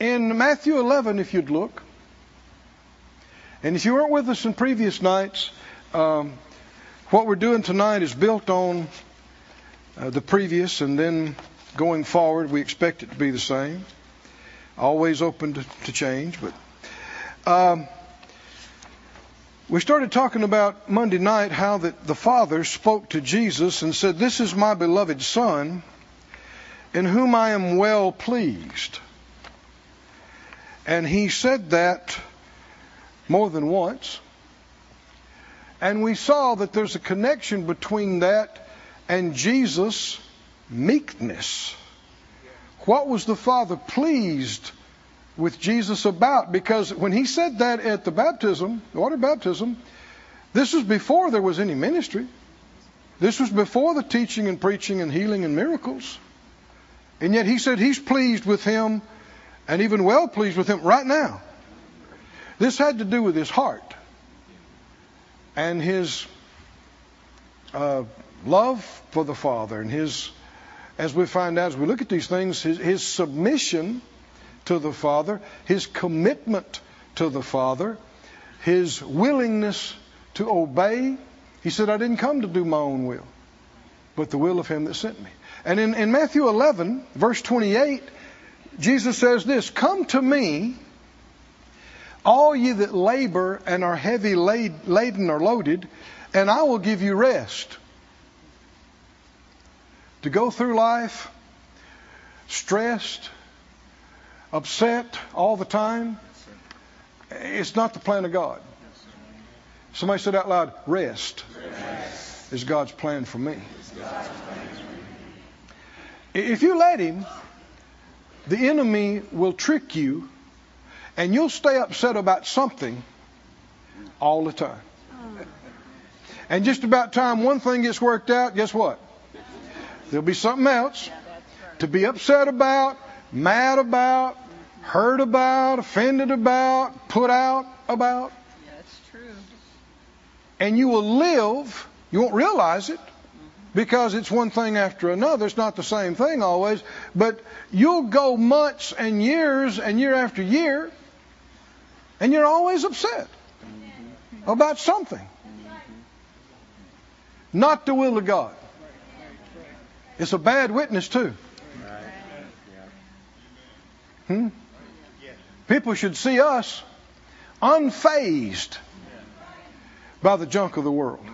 In Matthew 11, if you'd look, and if you weren't with us in previous nights, um, what we're doing tonight is built on uh, the previous, and then going forward, we expect it to be the same. Always open to, to change, but um, we started talking about Monday night how that the Father spoke to Jesus and said, "This is my beloved Son, in whom I am well pleased." And he said that more than once. And we saw that there's a connection between that and Jesus' meekness. What was the Father pleased with Jesus about? Because when he said that at the baptism, water baptism, this was before there was any ministry. This was before the teaching and preaching and healing and miracles. And yet he said he's pleased with him and even well pleased with him right now. This had to do with his heart and his uh, love for the Father and his, as we find out as we look at these things, his, his submission to the Father, his commitment to the Father, his willingness to obey. He said, I didn't come to do my own will, but the will of him that sent me. And in, in Matthew 11, verse 28, Jesus says this Come to me, all ye that labor and are heavy laden or loaded, and I will give you rest. To go through life stressed, upset all the time, it's not the plan of God. Somebody said out loud, rest, rest. is God's plan for me. If you let Him, the enemy will trick you and you'll stay upset about something all the time. And just about time one thing gets worked out, guess what? There'll be something else to be upset about, mad about, hurt about, offended about, put out about. Yeah, That's true. And you will live, you won't realize it, because it's one thing after another. It's not the same thing always, but you'll go months and years and year after year, and you're always upset about something. Not the will of God. It's a bad witness, too. Hmm? People should see us unfazed by the junk of the world.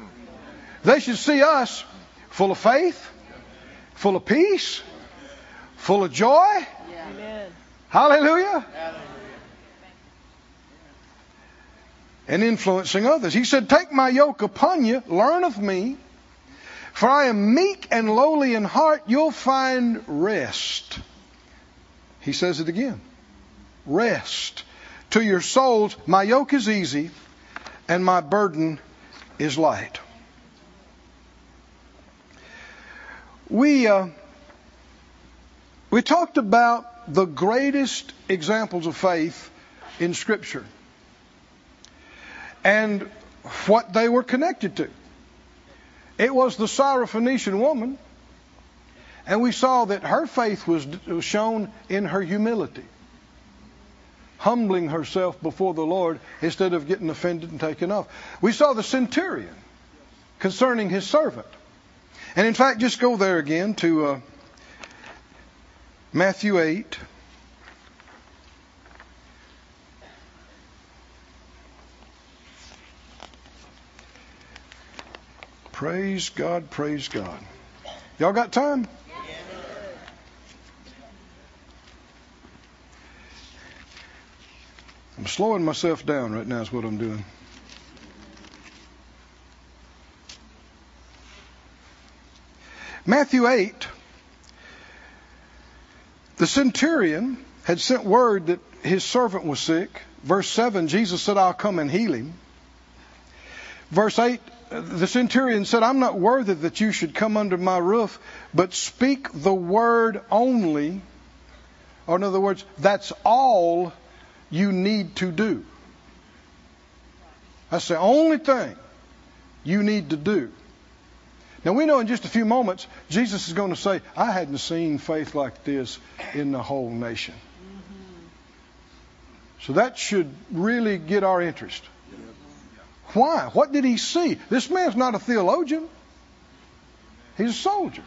They should see us full of faith, full of peace, full of joy. Amen. Hallelujah. And influencing others. He said, Take my yoke upon you, learn of me, for I am meek and lowly in heart, you'll find rest. He says it again rest to your souls. My yoke is easy and my burden is light. We uh, we talked about the greatest examples of faith in Scripture and what they were connected to. It was the Syrophoenician woman, and we saw that her faith was shown in her humility, humbling herself before the Lord instead of getting offended and taken off. We saw the centurion concerning his servant. And in fact, just go there again to uh, Matthew 8. Praise God, praise God. Y'all got time? I'm slowing myself down right now, is what I'm doing. Matthew 8, the centurion had sent word that his servant was sick. Verse 7, Jesus said, I'll come and heal him. Verse 8, the centurion said, I'm not worthy that you should come under my roof, but speak the word only. Or, in other words, that's all you need to do. That's the only thing you need to do. Now we know in just a few moments Jesus is going to say, I hadn't seen faith like this in the whole nation. Mm-hmm. So that should really get our interest. Why? What did he see? This man's not a theologian. He's a soldier.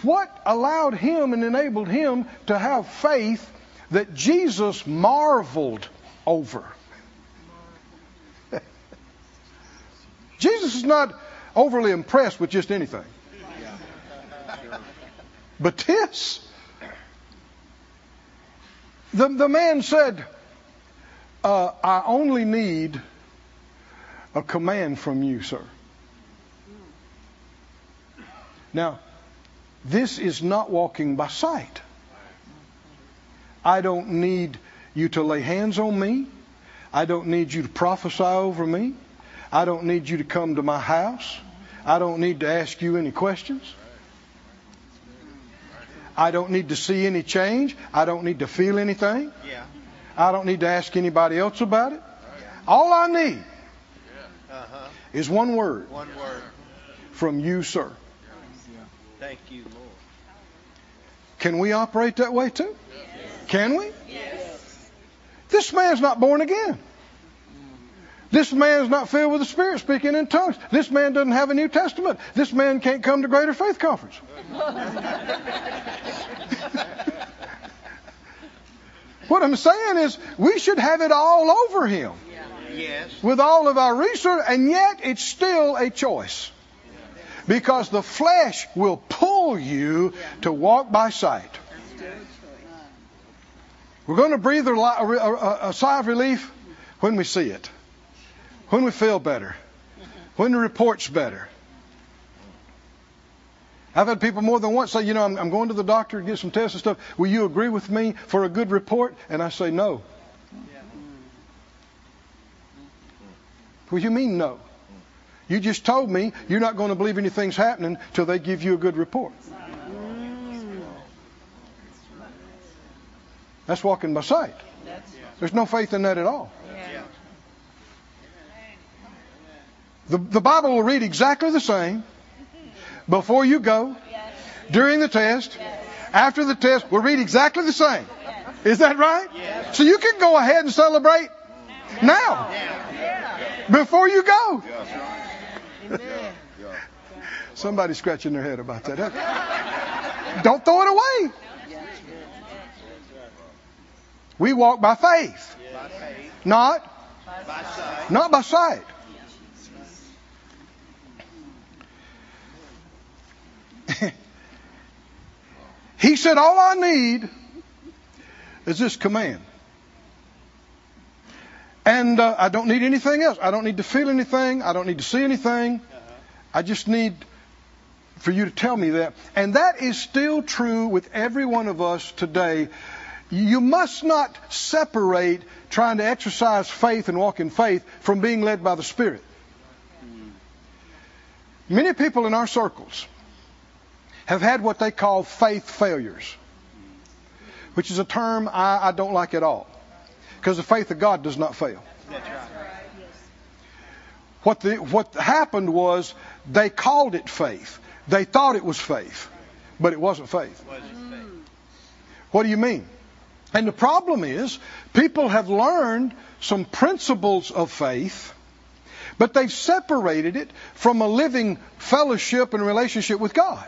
What allowed him and enabled him to have faith that Jesus marveled over? Jesus is not overly impressed with just anything. But this, the, the man said, uh, I only need a command from you, sir. Now, this is not walking by sight. I don't need you to lay hands on me. I don't need you to prophesy over me. I don't need you to come to my house. I don't need to ask you any questions. I don't need to see any change. I don't need to feel anything. Yeah. I don't need to ask anybody else about it. All I need Uh-huh. is one word One word. from you, sir. Thank you, Lord. Can we operate that way too? Can we? This man's not born again. This man's not filled with the Spirit speaking in tongues. This man doesn't have a New Testament. This man can't come to Greater Faith Conference. what I'm saying is, we should have it all over him Yes. with all of our research, and yet it's still a choice. Because the flesh will pull you to walk by sight. We're going to breathe a, li- a, a, a sigh of relief when we see it, when we feel better, mm-hmm. when the report's better. I've had people more than once say, you know, I'm, I'm going to the doctor to get some tests and stuff. Will you agree with me for a good report? And I say, no. What do you mean, no? You just told me you're not going to believe anything's happening till they give you a good report. Mm. That's walking by sight. There's no faith in that at all. The, the Bible will read exactly the same before you go, during the test, after the test. Will read exactly the same. Is that right? So you can go ahead and celebrate now before you go. Somebody's scratching their head about that. Don't throw it away. We walk by faith, not By not by sight. he said, All I need is this command. And uh, I don't need anything else. I don't need to feel anything. I don't need to see anything. I just need for you to tell me that. And that is still true with every one of us today. You must not separate trying to exercise faith and walk in faith from being led by the Spirit. Many people in our circles have had what they call faith failures, which is a term I, I don't like at all. Because the faith of God does not fail. What, the, what happened was they called it faith. They thought it was faith, but it wasn't faith. Wasn't faith. What do you mean? And the problem is, people have learned some principles of faith, but they've separated it from a living fellowship and relationship with God.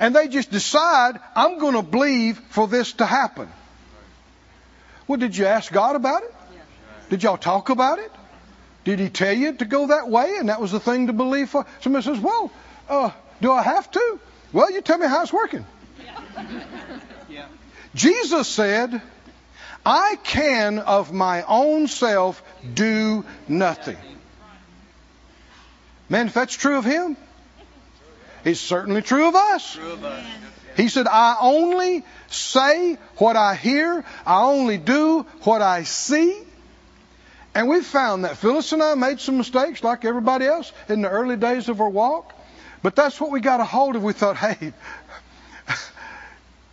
And they just decide, I'm going to believe for this to happen. Well, did you ask God about it? Did y'all talk about it? Did He tell you to go that way and that was the thing to believe for? Somebody says, Well, uh, do I have to? Well, you tell me how it's working. Yeah. Jesus said, I can of my own self do nothing. Man, if that's true of him, it's certainly true of us. True of us. He said, I only say what I hear, I only do what I see. And we found that Phyllis and I made some mistakes like everybody else in the early days of our walk. But that's what we got a hold of. We thought, hey,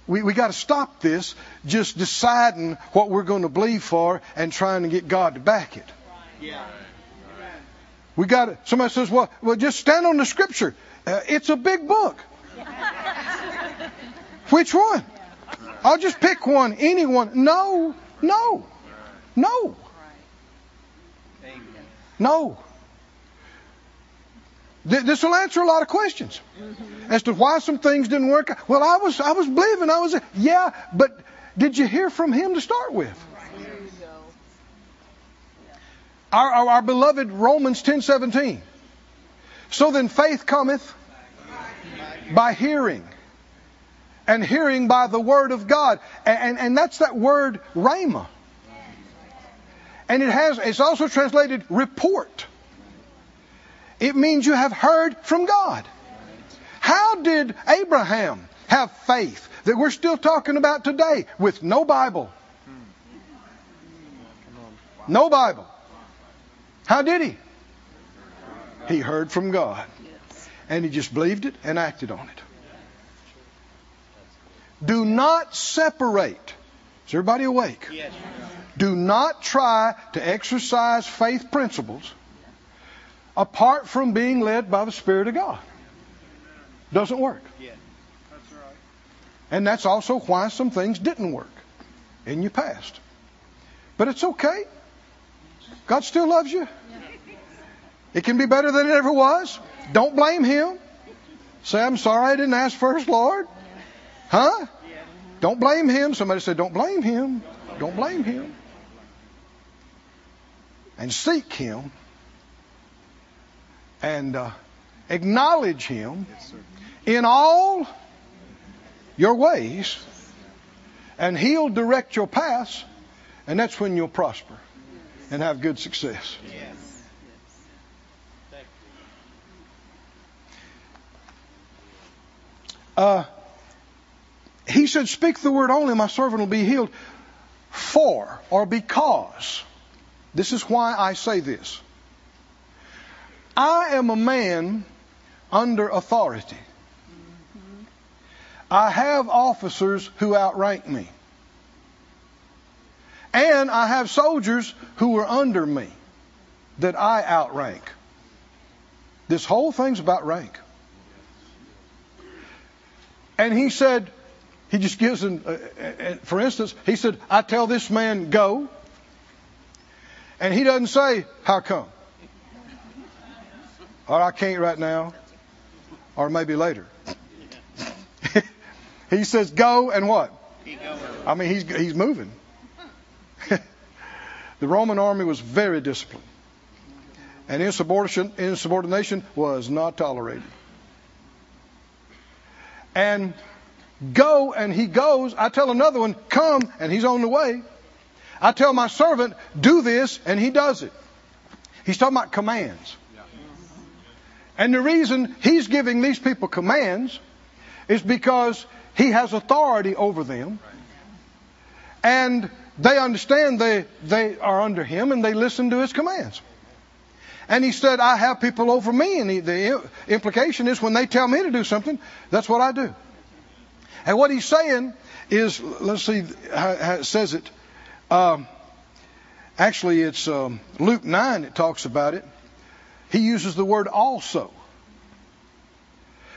we, we got to stop this just deciding what we're going to believe for and trying to get God to back it. Yeah. We got to, somebody says, well, well, just stand on the scripture. Uh, it's a big book. Which one? I'll just pick one, anyone. No, no, no, no. This will answer a lot of questions as to why some things didn't work. Well, I was I was believing I was yeah, but did you hear from him to start with? Our, our, our beloved Romans ten seventeen. So then faith cometh by hearing, and hearing by the word of God, and and, and that's that word rhema. And it has it's also translated report. It means you have heard from God. How did Abraham have faith that we're still talking about today with no Bible? No Bible. How did he? He heard from God. And he just believed it and acted on it. Do not separate. Is everybody awake? Yes. Do not try to exercise faith principles apart from being led by the Spirit of God. Doesn't work. And that's also why some things didn't work in your past. But it's okay. God still loves you. It can be better than it ever was. Don't blame Him. Say, I'm sorry I didn't ask first, Lord. Huh? Don't blame Him. Somebody said, Don't blame Him. Don't blame Him. And seek Him and uh, acknowledge Him in all your ways, and He'll direct your paths, and that's when you'll prosper and have good success. Yes. Uh, he said, Speak the word only, my servant will be healed. For or because. This is why I say this. I am a man under authority. I have officers who outrank me. And I have soldiers who are under me that I outrank. This whole thing's about rank. And he said, he just gives an, uh, uh, for instance, he said, I tell this man, go. And he doesn't say, how come? Or I can't right now. Or maybe later. he says, go and what? I mean, he's, he's moving. the Roman army was very disciplined. And insubordination, insubordination was not tolerated. And go, and he goes. I tell another one, come, and he's on the way. I tell my servant, do this, and he does it. He's talking about commands. And the reason he's giving these people commands is because he has authority over them. And they understand they, they are under him and they listen to his commands. And he said, I have people over me. And he, the implication is when they tell me to do something, that's what I do. And what he's saying is, let's see how, how it says it. Um, actually, it's um, Luke 9 that talks about it. He uses the word also.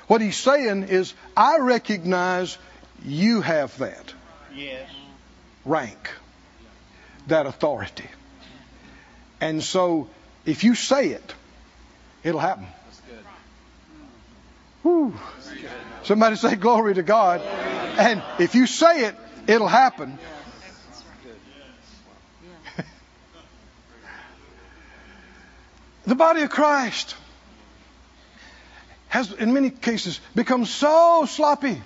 What he's saying is, I recognize you have that Yes. rank, that authority. And so, if you say it, it'll happen. Somebody say glory to God. And if you say it, it'll happen. the body of Christ has, in many cases, become so sloppy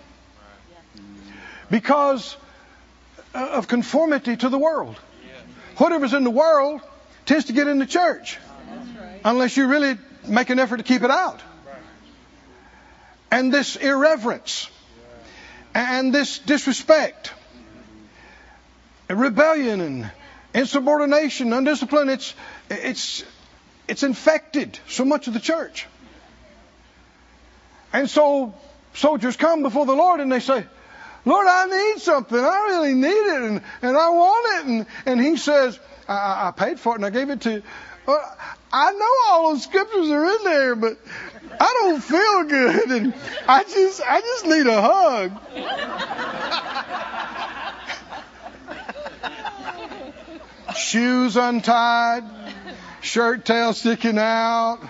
because of conformity to the world. Whatever's in the world tends to get in the church unless you really make an effort to keep it out. And this irreverence and this disrespect, rebellion and insubordination, undiscipline, it's, it's, it's infected so much of the church. And so soldiers come before the Lord and they say, Lord, I need something. I really need it and, and I want it. And, and he says, I, I paid for it and I gave it to. Well, I know all those scriptures are in there, but I don't feel good, and I just I just need a hug. Shoes untied, shirt tail sticking out,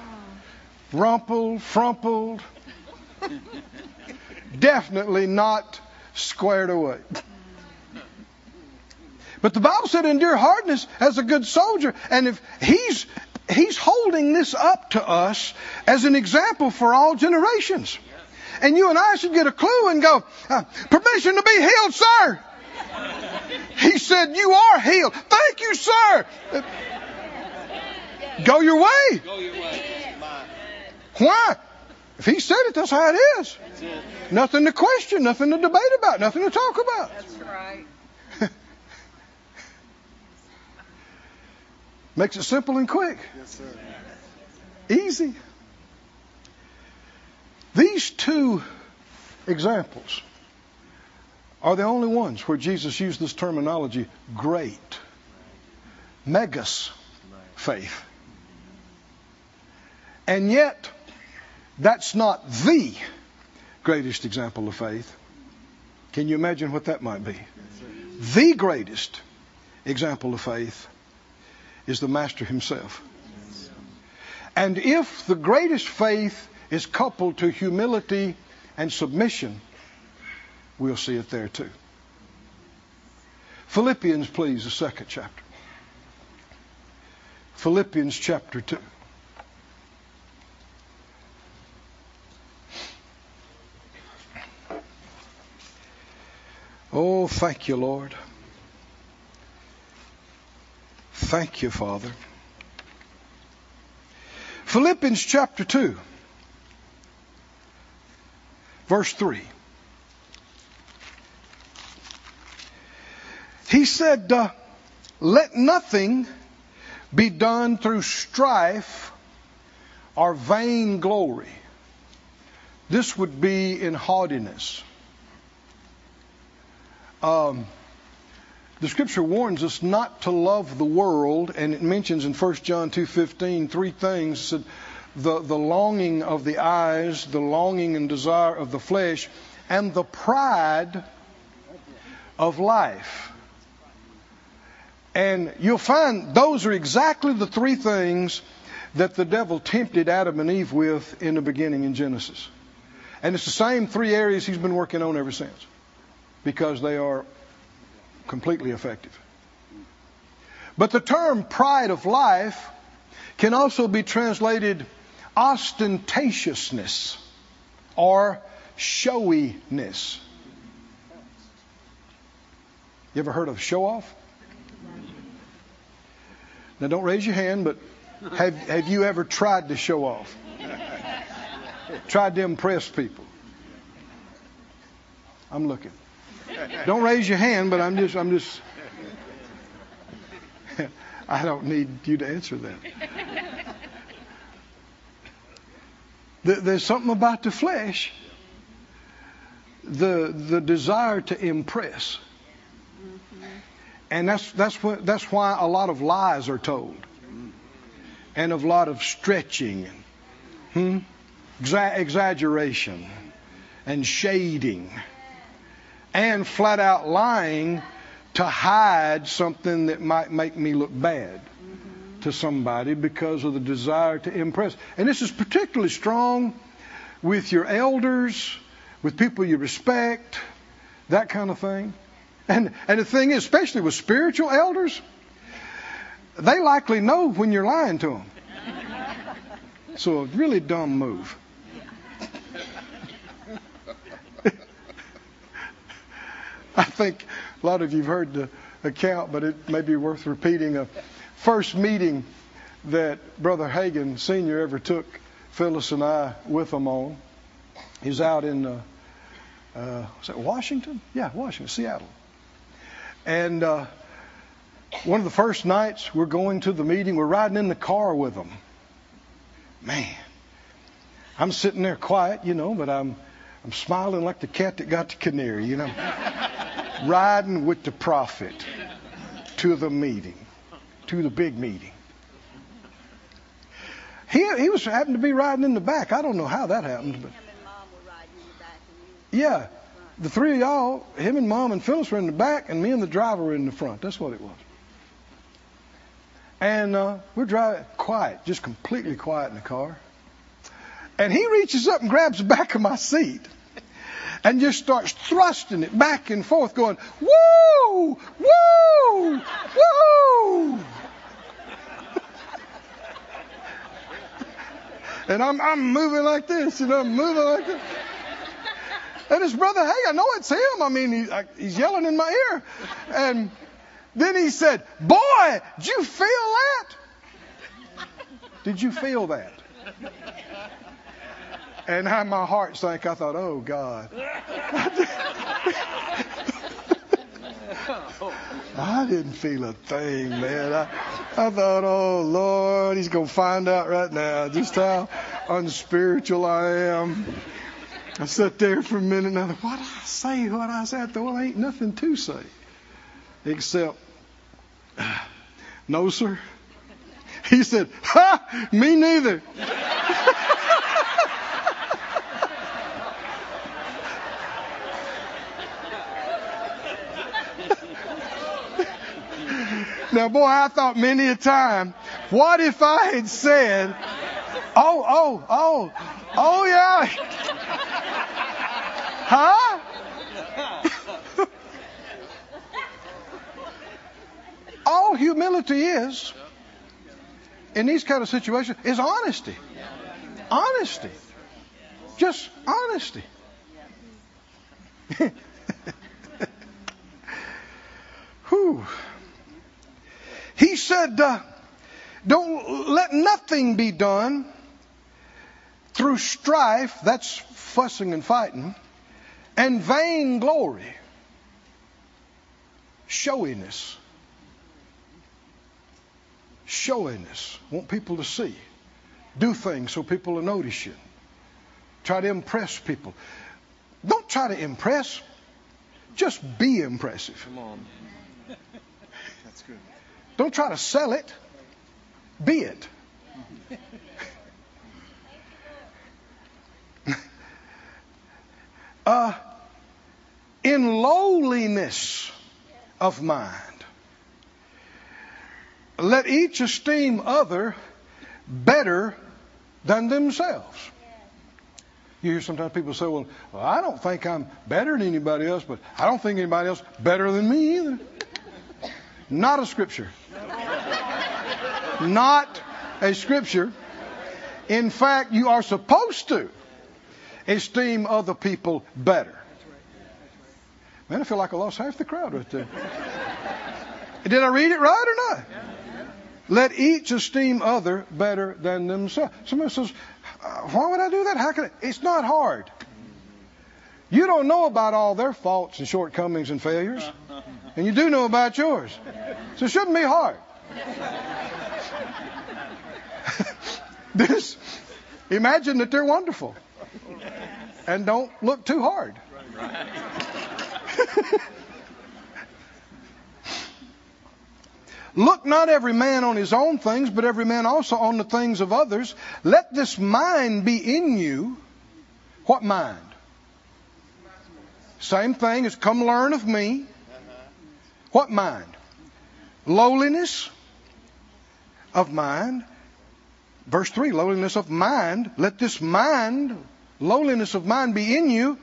rumpled, frumpled. Definitely not squared away. But the Bible said, endure hardness as a good soldier. And if he's, he's holding this up to us as an example for all generations. And you and I should get a clue and go, uh, permission to be healed, sir. He said, you are healed. Thank you, sir. Uh, Go your way. Go your way. Why? If he said it, that's how it is. It. Nothing to question, nothing to debate about, nothing to talk about. That's right. Makes it simple and quick. Yes, sir. Easy. These two examples are the only ones where Jesus used this terminology great, megas faith. And yet, that's not the greatest example of faith. Can you imagine what that might be? The greatest example of faith is the Master himself. And if the greatest faith is coupled to humility and submission, we'll see it there too. Philippians, please, the second chapter. Philippians chapter 2. Oh, thank you, Lord. Thank you, Father. Philippians chapter 2, verse 3. He said, uh, Let nothing be done through strife or vain glory. This would be in haughtiness. Um, the scripture warns us not to love the world, and it mentions in 1 John 2.15 three things. The, the longing of the eyes, the longing and desire of the flesh, and the pride of life. And you'll find those are exactly the three things that the devil tempted Adam and Eve with in the beginning in Genesis. And it's the same three areas he's been working on ever since because they are completely effective. But the term pride of life can also be translated ostentatiousness or showiness. You ever heard of show off? Now, don't raise your hand, but have, have you ever tried to show off? tried to impress people? I'm looking. Don't raise your hand, but I'm just, I'm just, I don't need you to answer that. There's something about the flesh, the, the desire to impress. And that's, that's, what, that's why a lot of lies are told. And a lot of stretching, hmm? Exa- exaggeration, and shading and flat out lying to hide something that might make me look bad to somebody because of the desire to impress. And this is particularly strong with your elders, with people you respect, that kind of thing. And and the thing is, especially with spiritual elders, they likely know when you're lying to them. So a really dumb move. I think a lot of you've heard the account, but it may be worth repeating. A first meeting that Brother Hagin Sr. ever took Phyllis and I with him on. He's out in, uh, uh, was it Washington? Yeah, Washington, Seattle. And uh, one of the first nights we're going to the meeting, we're riding in the car with him. Man, I'm sitting there quiet, you know, but I'm I'm smiling like the cat that got the canary, you know riding with the prophet to the meeting, to the big meeting. He, he was happened to be riding in the back. I don't know how that happened, but yeah, the three of y'all, him and mom and Phyllis were in the back, and me and the driver were in the front. That's what it was. And uh, we're driving quiet, just completely quiet in the car. And he reaches up and grabs the back of my seat and just starts thrusting it back and forth, going, woo, woo, woo. and I'm, I'm moving like this, and I'm moving like this. And his brother, hey, I know it's him. I mean, he, I, he's yelling in my ear. And then he said, Boy, did you feel that? Did you feel that? And how my heart sank, I thought, oh, God. I didn't feel a thing, man. I, I thought, oh, Lord, he's going to find out right now just how unspiritual I am. I sat there for a minute and I thought, what did I say, what I thought, well, ain't nothing to say. Except, no, sir. He said, ha, me neither. Now, boy, I thought many a time, what if I had said, oh, oh, oh, oh, yeah. Huh? All humility is, in these kind of situations, is honesty. Honesty. Just honesty. Whew. He said, uh, Don't let nothing be done through strife, that's fussing and fighting, and vain glory, showiness. Showiness. Want people to see. Do things so people will notice you. Try to impress people. Don't try to impress. Just be impressive. Come on. That's good. Don't try to sell it. Be it. uh, in lowliness of mind, let each esteem other better than themselves. You hear sometimes people say, well, well, I don't think I'm better than anybody else, but I don't think anybody else better than me either. Not a scripture. Not a scripture. In fact, you are supposed to esteem other people better. Man, I feel like I lost half the crowd right there. Did I read it right or not? Let each esteem other better than themselves. Somebody says, uh, why would I do that? How can I? It's not hard. You don't know about all their faults and shortcomings and failures, and you do know about yours. So it shouldn't be hard. this, imagine that they're wonderful, and don't look too hard. Look not every man on his own things, but every man also on the things of others. Let this mind be in you. What mind? Same thing as come learn of me. What mind? Lowliness of mind. Verse 3 lowliness of mind. Let this mind, lowliness of mind, be in you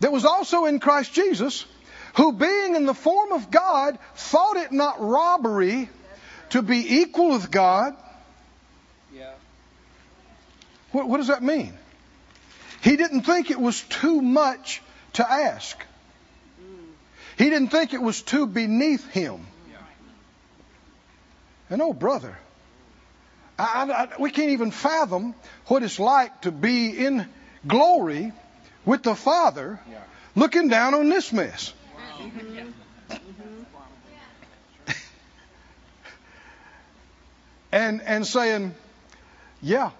that was also in Christ Jesus, who being in the form of God, thought it not robbery to be equal with God. Yeah. What, what does that mean? He didn't think it was too much to ask. Mm. He didn't think it was too beneath him. And oh, brother, I, I, we can't even fathom what it's like to be in glory with the Father looking down on this mess. and and saying, "Yeah,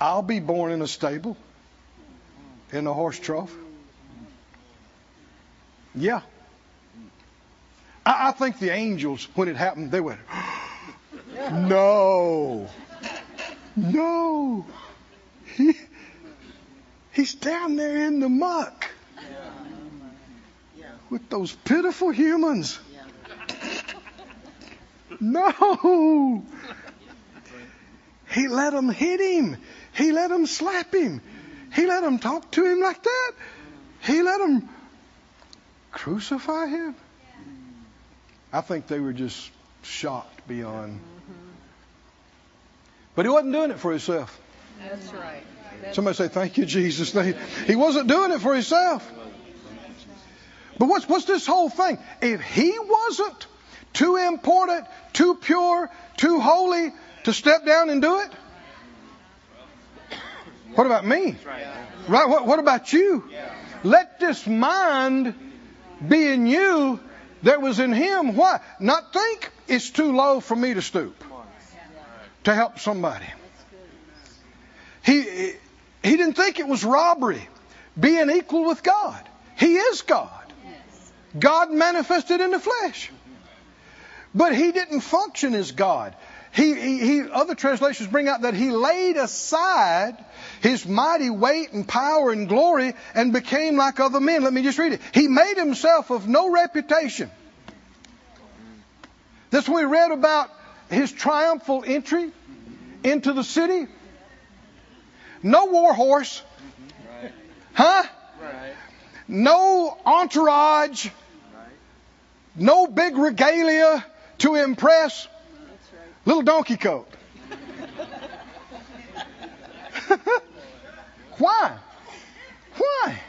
I'll be born in a stable, in a horse trough. Yeah." I, I think the angels, when it happened, they went, "No, no, he, he's down there in the muck." With those pitiful humans. No. He let them hit him. He let them slap him. He let them talk to him like that. He let them crucify him. I think they were just shocked beyond. Mm-hmm. But he wasn't doing it for himself. That's right. That's Somebody say, Thank you, Jesus. He wasn't doing it for himself. But what's, what's this whole thing? If he wasn't too important, too pure, too holy to step down and do it, what about me? Right? What, what about you? Let this mind be in you that was in him. Why? Not think it's too low for me to stoop to help somebody. He, he didn't think it was robbery being equal with God. He is God. God manifested in the flesh. But he didn't function as God. He, he, he, other translations bring out that he laid aside his mighty weight and power and glory and became like other men. Let me just read it. He made himself of no reputation. What we read about his triumphal entry into the city. No war horse. Huh? No entourage. No big regalia to impress. Little donkey coat. Why? Why?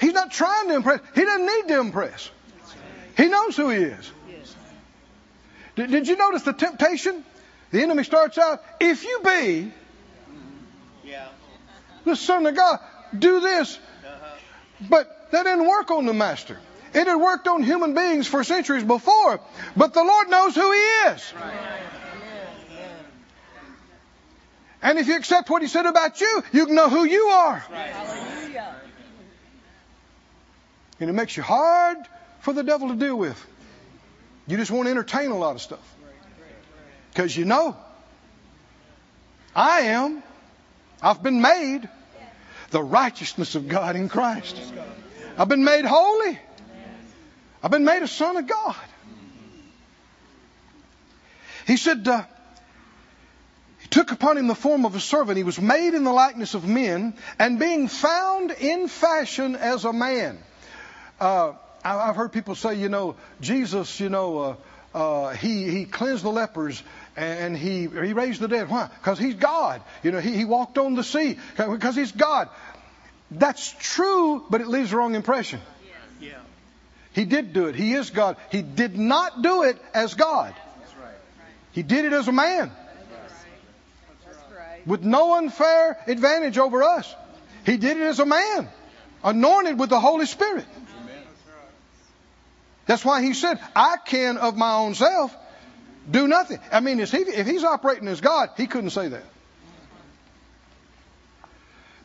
He's not trying to impress. He doesn't need to impress. He knows who he is. Did, did you notice the temptation? The enemy starts out, if you be the Son of God, do this. But that didn't work on the Master. It had worked on human beings for centuries before, but the Lord knows who He is. And if you accept what He said about you, you can know who you are. Hallelujah. And it makes you hard for the devil to deal with. You just want to entertain a lot of stuff. Because you know, I am, I've been made the righteousness of God in Christ. I've been made holy. I've been made a son of God. He said, uh, took upon him the form of a servant. He was made in the likeness of men, and being found in fashion as a man. Uh, I- I've heard people say, you know, Jesus, you know, uh, uh, he he cleansed the lepers and he he raised the dead. Why? Because he's God. You know, he he walked on the sea because he's God. That's true, but it leaves the wrong impression. Yeah. He did do it. He is God. He did not do it as God. Right. He did it as a man. With no unfair advantage over us. He did it as a man, anointed with the Holy Spirit. That's why he said, I can of my own self do nothing. I mean, if, he, if he's operating as God, he couldn't say that.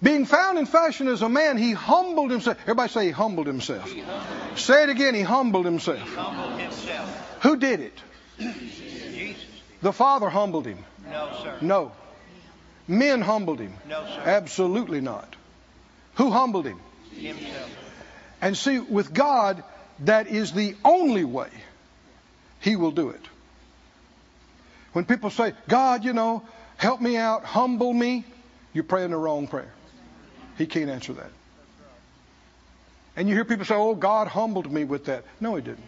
Being found in fashion as a man, he humbled himself. Everybody say he humbled himself. Say it again, he humbled himself. Humbled himself. Who did it? Jesus. The Father humbled him. No, sir. No. Men humbled him. No, sir. Absolutely not. Who humbled him? Himself. And see, with God, that is the only way He will do it. When people say, God, you know, help me out, humble me, you're praying the wrong prayer. He can't answer that. And you hear people say, oh, God humbled me with that. No, He didn't.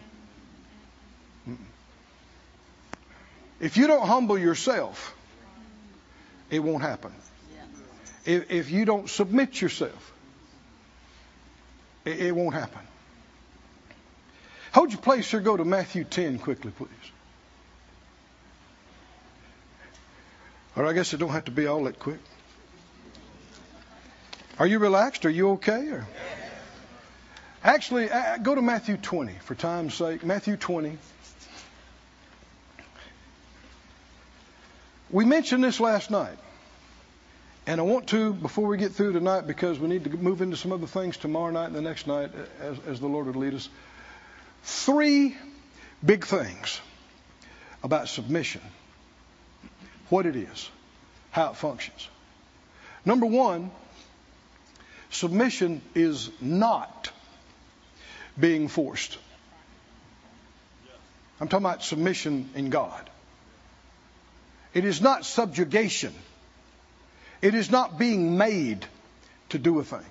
If you don't humble yourself, it won't happen. If, if you don't submit yourself, it, it won't happen. Hold your place here. Go to Matthew 10 quickly, please. Or I guess it don't have to be all that quick. Are you relaxed? Are you okay? Or? Actually, uh, go to Matthew 20 for time's sake. Matthew 20. We mentioned this last night. And I want to, before we get through tonight, because we need to move into some other things tomorrow night and the next night as, as the Lord would lead us. Three big things about submission what it is, how it functions. Number one, submission is not being forced. I'm talking about submission in God. It is not subjugation. It is not being made to do a thing.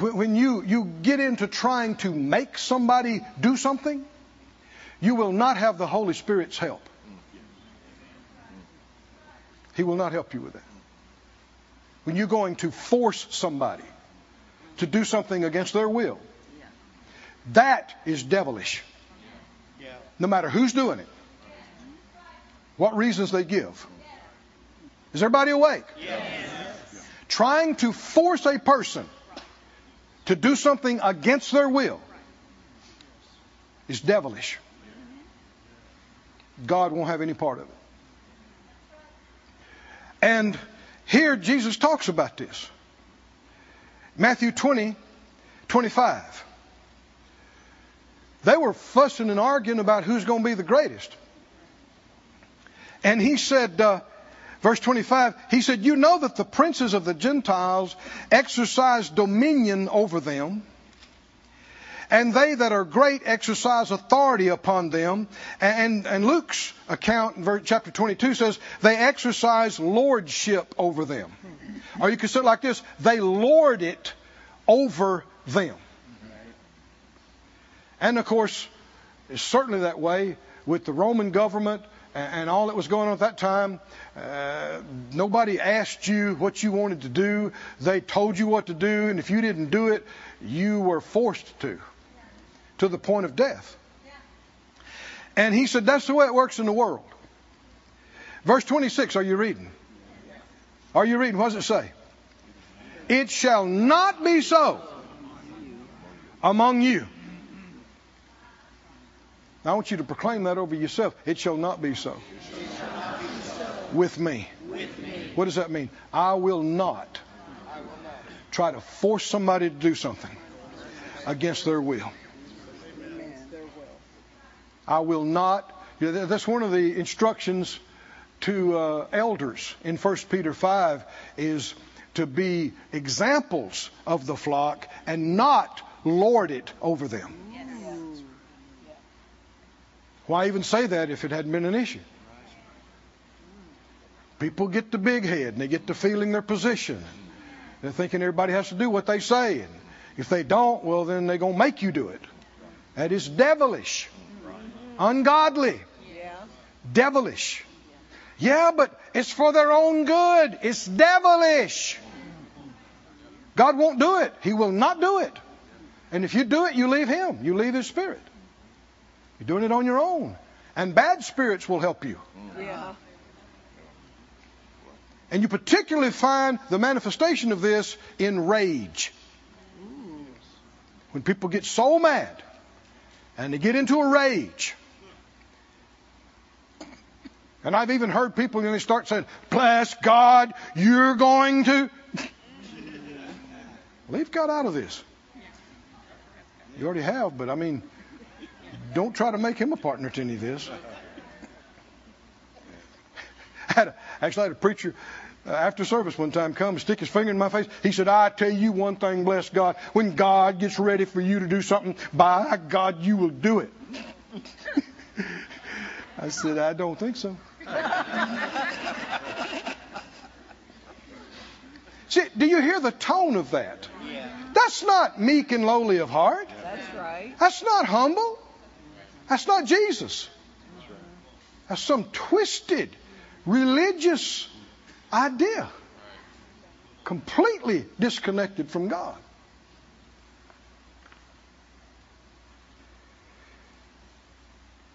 When you, you get into trying to make somebody do something, you will not have the Holy Spirit's help. He will not help you with that. When you're going to force somebody to do something against their will, that is devilish. No matter who's doing it, what reasons they give. Is everybody awake? Trying to force a person to do something against their will is devilish. God won't have any part of it. And here Jesus talks about this. Matthew 20, 25. They were fussing and arguing about who's going to be the greatest. And he said, uh, verse 25, he said, You know that the princes of the Gentiles exercise dominion over them, and they that are great exercise authority upon them. And, and Luke's account in verse, chapter 22 says, They exercise lordship over them. Or you could say it like this they lord it over them. And of course, it's certainly that way with the Roman government and all that was going on at that time. Uh, nobody asked you what you wanted to do. They told you what to do, and if you didn't do it, you were forced to, to the point of death. And he said that's the way it works in the world. Verse 26, are you reading? Are you reading? What does it say? It shall not be so among you. I want you to proclaim that over yourself. It shall not be so. With me. What does that mean? I will not try to force somebody to do something against their will. I will not. You know, that's one of the instructions to uh, elders in 1 Peter 5 is to be examples of the flock and not lord it over them. Why even say that if it hadn't been an issue? People get the big head and they get to feeling their position. They're thinking everybody has to do what they say. And if they don't, well, then they're going to make you do it. That is devilish, ungodly, devilish. Yeah, but it's for their own good. It's devilish. God won't do it. He will not do it. And if you do it, you leave Him. You leave His Spirit. You're doing it on your own. And bad spirits will help you. Yeah. And you particularly find the manifestation of this in rage. When people get so mad and they get into a rage. And I've even heard people when they start saying, Bless God, you're going to. Leave God out of this. You already have, but I mean, don't try to make him a partner to any of this. I had a, actually, I had a preacher uh, after service one time come and stick his finger in my face. He said, I tell you one thing, bless God. When God gets ready for you to do something, by God, you will do it. I said, I don't think so. See, do you hear the tone of that? Yeah. That's not meek and lowly of heart. That's right. That's not humble. That's not Jesus. That's some twisted religious idea. Completely disconnected from God.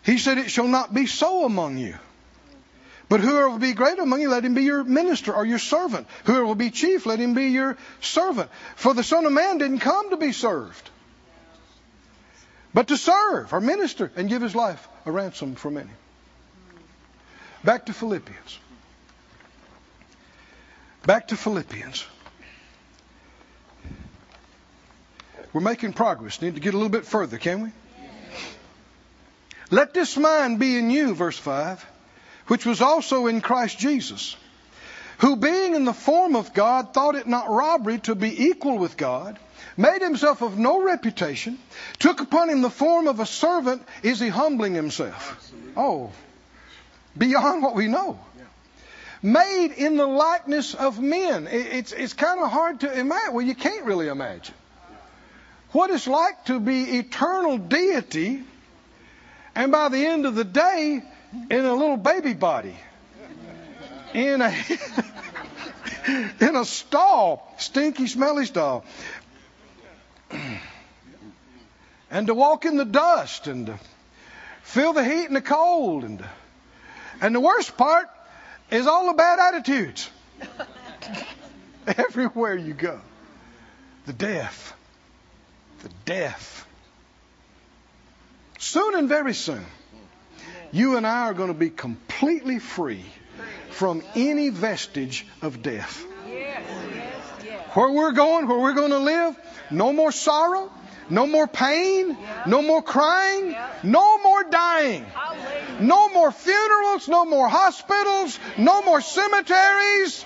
He said, It shall not be so among you. But whoever will be great among you, let him be your minister or your servant. Whoever will be chief, let him be your servant. For the Son of Man didn't come to be served, but to serve or minister and give his life a ransom for many. Back to Philippians. Back to Philippians. We're making progress. Need to get a little bit further, can we? Let this mind be in you, verse 5, which was also in Christ Jesus, who being in the form of God thought it not robbery to be equal with God, made himself of no reputation, took upon him the form of a servant, is he humbling himself? Oh, beyond what we know. Made in the likeness of men. It's, it's kind of hard to imagine. Well, you can't really imagine what it's like to be eternal deity and by the end of the day in a little baby body in a in a stall, stinky, smelly stall. And to walk in the dust and to feel the heat and the cold and and the worst part is all the bad attitudes. Everywhere you go. The death. The death. Soon and very soon, you and I are going to be completely free from any vestige of death. Where we're going, where we're going to live, no more sorrow, no more pain, no more crying, no more dying, no more funerals, no more hospitals, no more cemeteries.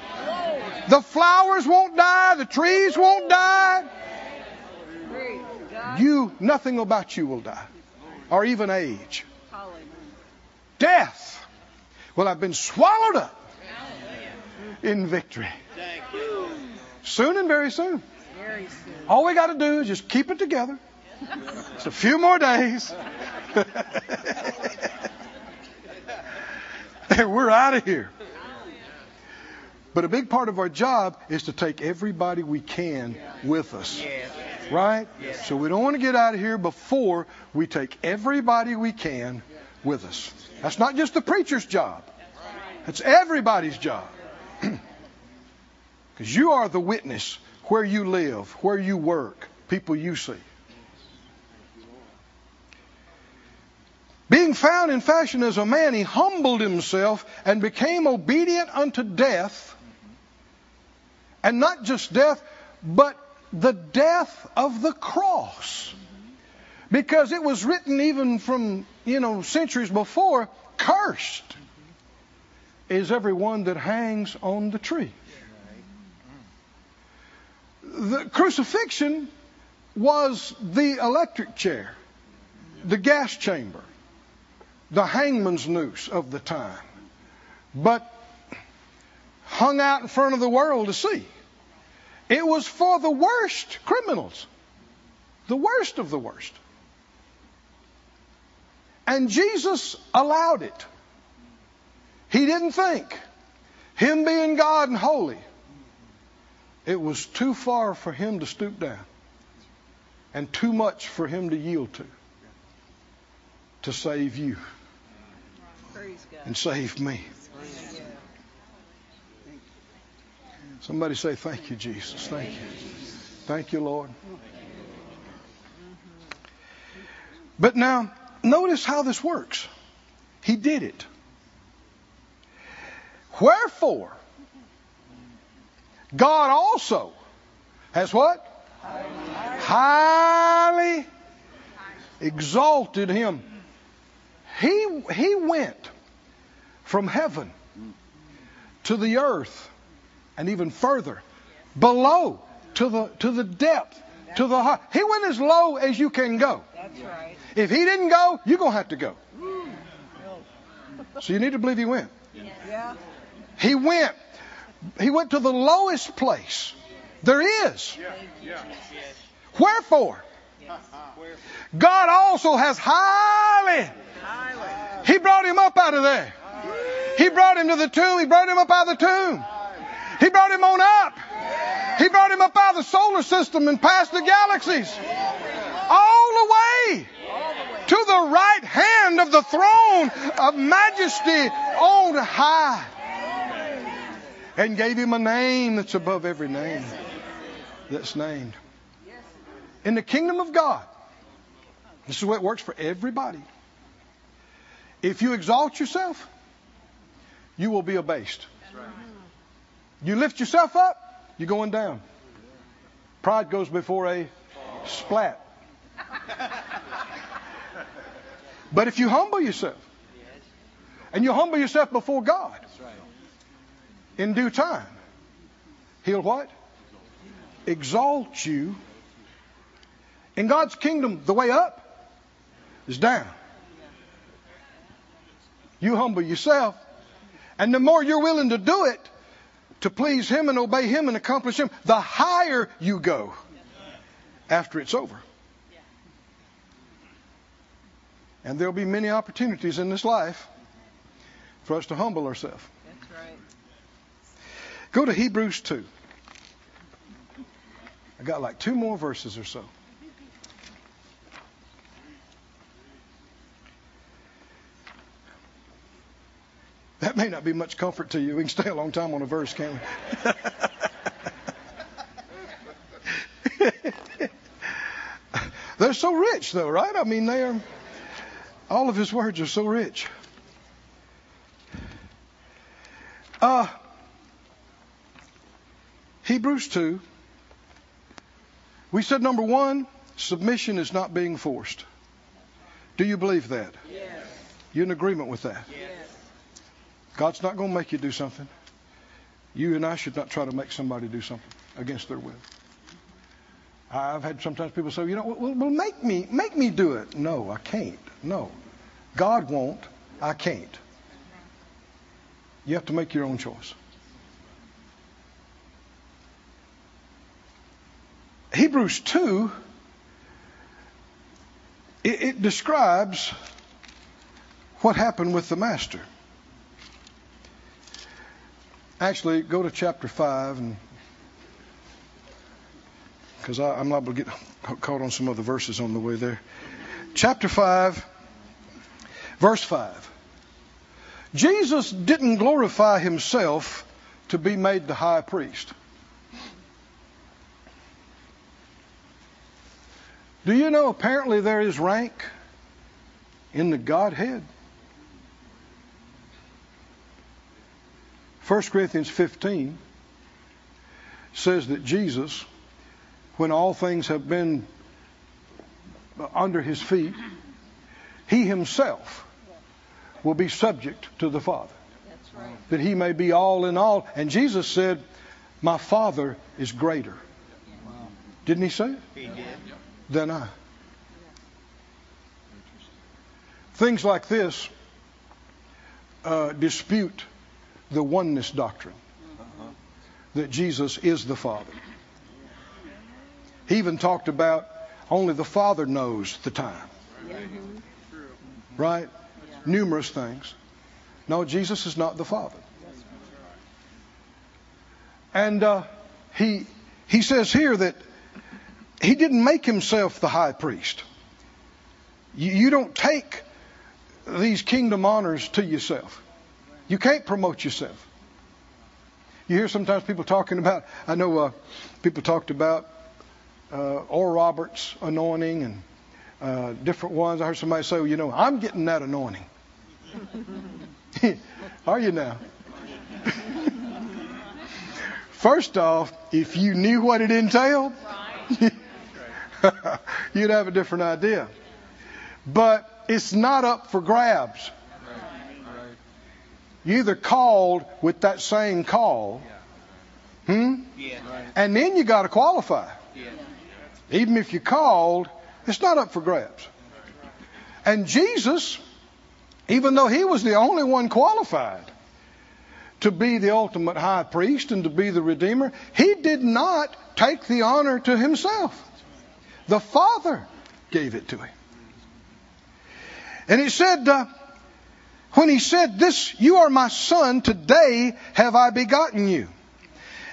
The flowers won't die, the trees won't die. You, nothing about you will die, or even age. Death will have been swallowed up in victory. Soon and very soon. Very soon. All we got to do is just keep it together. It's a few more days. and we're out of here. But a big part of our job is to take everybody we can with us. Right? So we don't want to get out of here before we take everybody we can with us. That's not just the preacher's job. It's everybody's job. Because you are the witness where you live, where you work, people you see. Being found in fashion as a man, he humbled himself and became obedient unto death. And not just death, but the death of the cross. Because it was written even from, you know, centuries before, cursed is everyone that hangs on the tree. The crucifixion was the electric chair, the gas chamber, the hangman's noose of the time, but hung out in front of the world to see. It was for the worst criminals, the worst of the worst. And Jesus allowed it. He didn't think, Him being God and holy, it was too far for Him to stoop down and too much for Him to yield to to save you and save me. Somebody say, Thank you, Jesus. Thank you. Thank you, Lord. But now, notice how this works. He did it. Wherefore, God also has what? Highly exalted him. He, he went from heaven to the earth and even further below to the, to the depth, to the heart. He went as low as you can go. That's right. If he didn't go, you're going to have to go. Mm. So you need to believe he went. Yeah. He went. He went to the lowest place there is. Wherefore, God also has highly. Highly. He brought him up out of there. He brought him to the tomb. He brought him up out of the tomb. He brought him on up. He brought him up out of the solar system and past the galaxies. All the way to the right hand of the throne of majesty on high. And gave him a name that's above every name that's named. In the kingdom of God, this is it works for everybody. If you exalt yourself, you will be abased. You lift yourself up, you're going down. Pride goes before a splat. But if you humble yourself, and you humble yourself before God, in due time, he'll what? Exalt you. In God's kingdom, the way up is down. You humble yourself, and the more you're willing to do it to please Him and obey Him and accomplish Him, the higher you go after it's over. And there'll be many opportunities in this life for us to humble ourselves. That's right. Go to Hebrews 2. I got like two more verses or so. That may not be much comfort to you. We can stay a long time on a verse, can't we? They're so rich, though, right? I mean, they are. All of his words are so rich. Uh, Hebrews 2. We said number one, submission is not being forced. Do you believe that? Yes. You in agreement with that? Yes. God's not going to make you do something. You and I should not try to make somebody do something against their will. I've had sometimes people say, you know, well, well make me make me do it. No, I can't. No. God won't. I can't. You have to make your own choice. Hebrews 2, it, it describes what happened with the master. Actually, go to chapter 5, and because I'm liable to get caught on some other verses on the way there. Chapter 5, verse 5. Jesus didn't glorify himself to be made the high priest. Do you know apparently there is rank in the Godhead? 1 Corinthians 15 says that Jesus, when all things have been under his feet, he himself will be subject to the Father. Right. That he may be all in all. And Jesus said, My Father is greater. Didn't he say it? He did. Than I. Things like this uh, dispute the oneness doctrine that Jesus is the Father. He even talked about only the Father knows the time. Right? Numerous things. No, Jesus is not the Father. And uh, he he says here that he didn't make himself the high priest. You, you don't take these kingdom honors to yourself. You can't promote yourself. You hear sometimes people talking about, I know uh, people talked about uh, Oral Roberts' anointing and uh, different ones. I heard somebody say, well, you know, I'm getting that anointing. Are you now? First off, if you knew what it entailed, you'd have a different idea. But it's not up for grabs. You either called with that same call, hmm? Yeah. And then you got to qualify. Yeah. Even if you called, it's not up for grabs. And Jesus, even though he was the only one qualified to be the ultimate high priest and to be the redeemer, he did not take the honor to himself. The Father gave it to him. And it said, uh, when he said, This, you are my son, today have I begotten you.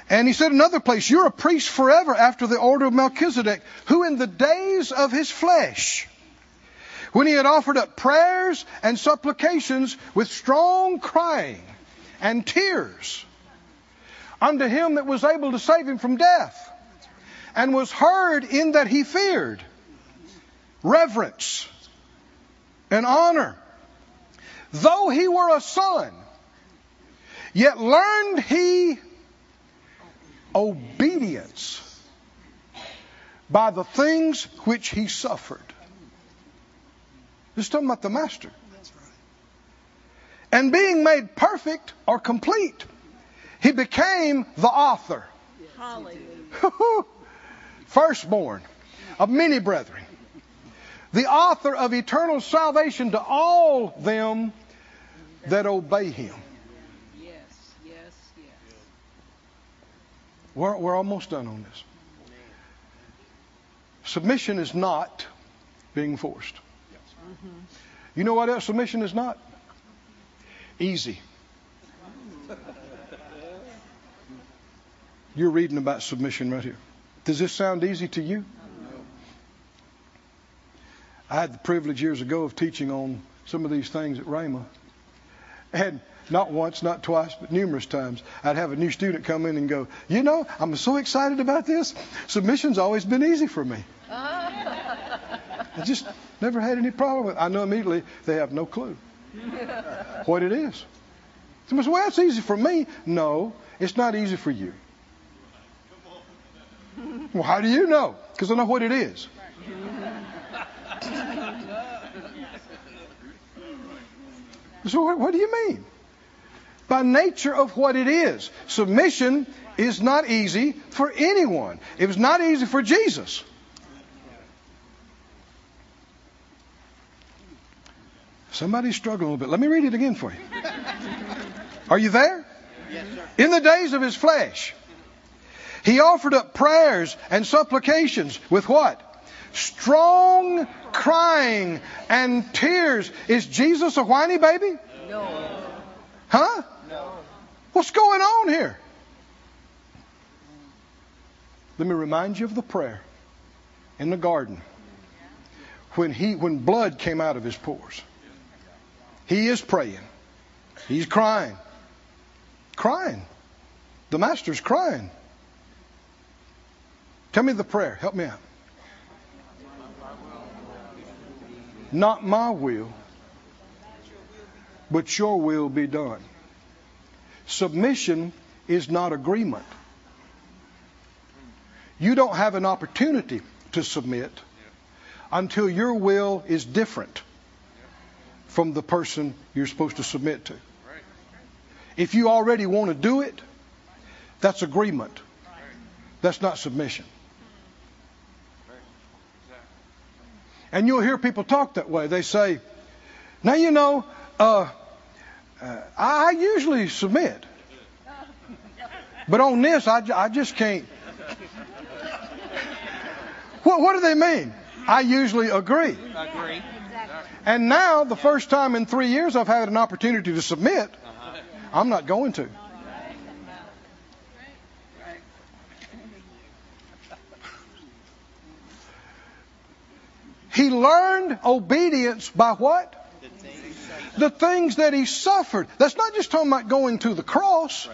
And he said another place, You're a priest forever after the order of Melchizedek, who in the days of his flesh, when he had offered up prayers and supplications with strong crying and tears unto him that was able to save him from death, and was heard in that he feared reverence and honor. Though he were a son, yet learned he obedience by the things which he suffered. This is talking about the master. And being made perfect or complete, He became the author, firstborn of many brethren, the author of eternal salvation to all them that obey him. Yes, yes, yes. We're, we're almost done on this. Submission is not being forced. Mm-hmm. You know what else submission is not? Easy. You're reading about submission right here. Does this sound easy to you? I had the privilege years ago of teaching on some of these things at Rhema. And not once, not twice, but numerous times, I'd have a new student come in and go, You know, I'm so excited about this. Submission's always been easy for me. I just never had any problem with it. I know immediately they have no clue what it is. Somebody says, Well, it's easy for me. No, it's not easy for you. Well, how do you know? Because I know what it is. So, what, what do you mean? By nature of what it is. Submission is not easy for anyone. It was not easy for Jesus. Somebody's struggling a little bit. Let me read it again for you. Are you there? Yes, sir. In the days of his flesh, he offered up prayers and supplications with what? Strong crying and tears. Is Jesus a whiny baby? No. Huh? No. What's going on here? Let me remind you of the prayer in the garden when he when blood came out of his pores. He is praying. He's crying. Crying. The master's crying. Tell me the prayer. Help me out. Not my will, but your will be done. Submission is not agreement. You don't have an opportunity to submit until your will is different from the person you're supposed to submit to. If you already want to do it, that's agreement. That's not submission. And you'll hear people talk that way. They say, now you know, uh, uh, I usually submit. But on this, I, I just can't. What, what do they mean? I usually agree. Agree. And now, the first time in three years I've had an opportunity to submit, I'm not going to. He learned obedience by what? The things The things that he suffered. That's not just talking about going to the cross.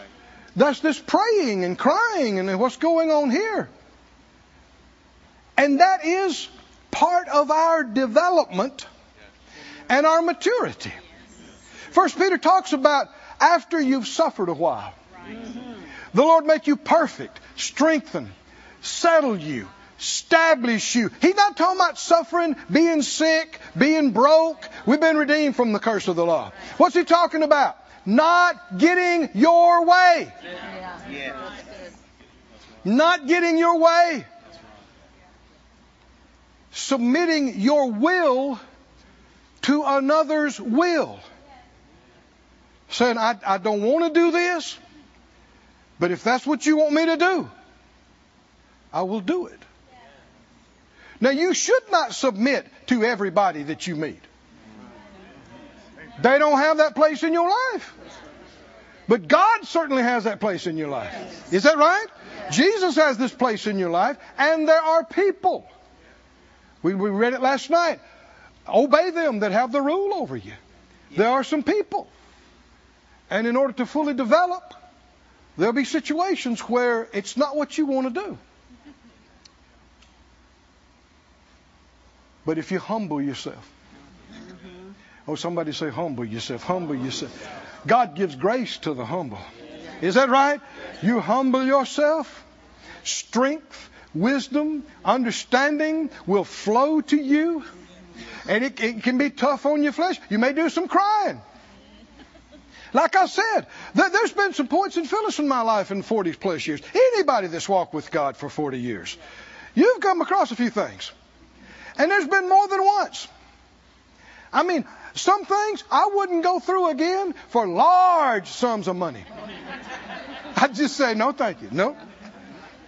That's this praying and crying and what's going on here. And that is part of our development and our maturity. First Peter talks about after you've suffered a while. The Lord make you perfect, strengthen, settle you, establish you. He's not talking about suffering, being sick, being broke. We've been redeemed from the curse of the law. What's he talking about? Not getting your way. Not getting your way. Submitting your will to another's will. Saying, I, I don't want to do this, but if that's what you want me to do, I will do it. Now, you should not submit to everybody that you meet. They don't have that place in your life. But God certainly has that place in your life. Is that right? Jesus has this place in your life, and there are people. We, we read it last night. Obey them that have the rule over you. There are some people. And in order to fully develop, there'll be situations where it's not what you want to do. But if you humble yourself, oh, somebody say, humble yourself, humble yourself. God gives grace to the humble. Is that right? You humble yourself, strength, wisdom, understanding will flow to you. And it, it can be tough on your flesh. You may do some crying. Like I said, th- there's been some points in Phyllis in my life in 40 plus years. Anybody that's walked with God for 40 years, you've come across a few things. And there's been more than once. I mean, some things I wouldn't go through again for large sums of money. I'd just say, no, thank you. No,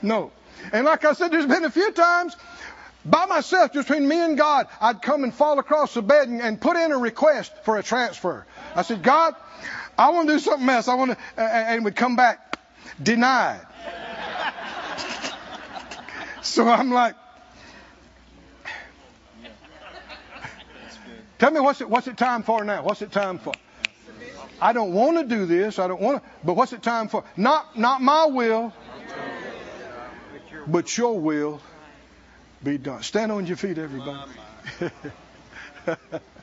no. And like I said, there's been a few times by myself, just between me and God, I'd come and fall across the bed and, and put in a request for a transfer. I said, God, I want to do something else. I want to, and would come back denied. so I'm like, tell me what's it, what's it time for now? What's it time for? I don't want to do this. I don't want to, but what's it time for? Not, not my will, but your will be done. Stand on your feet, everybody.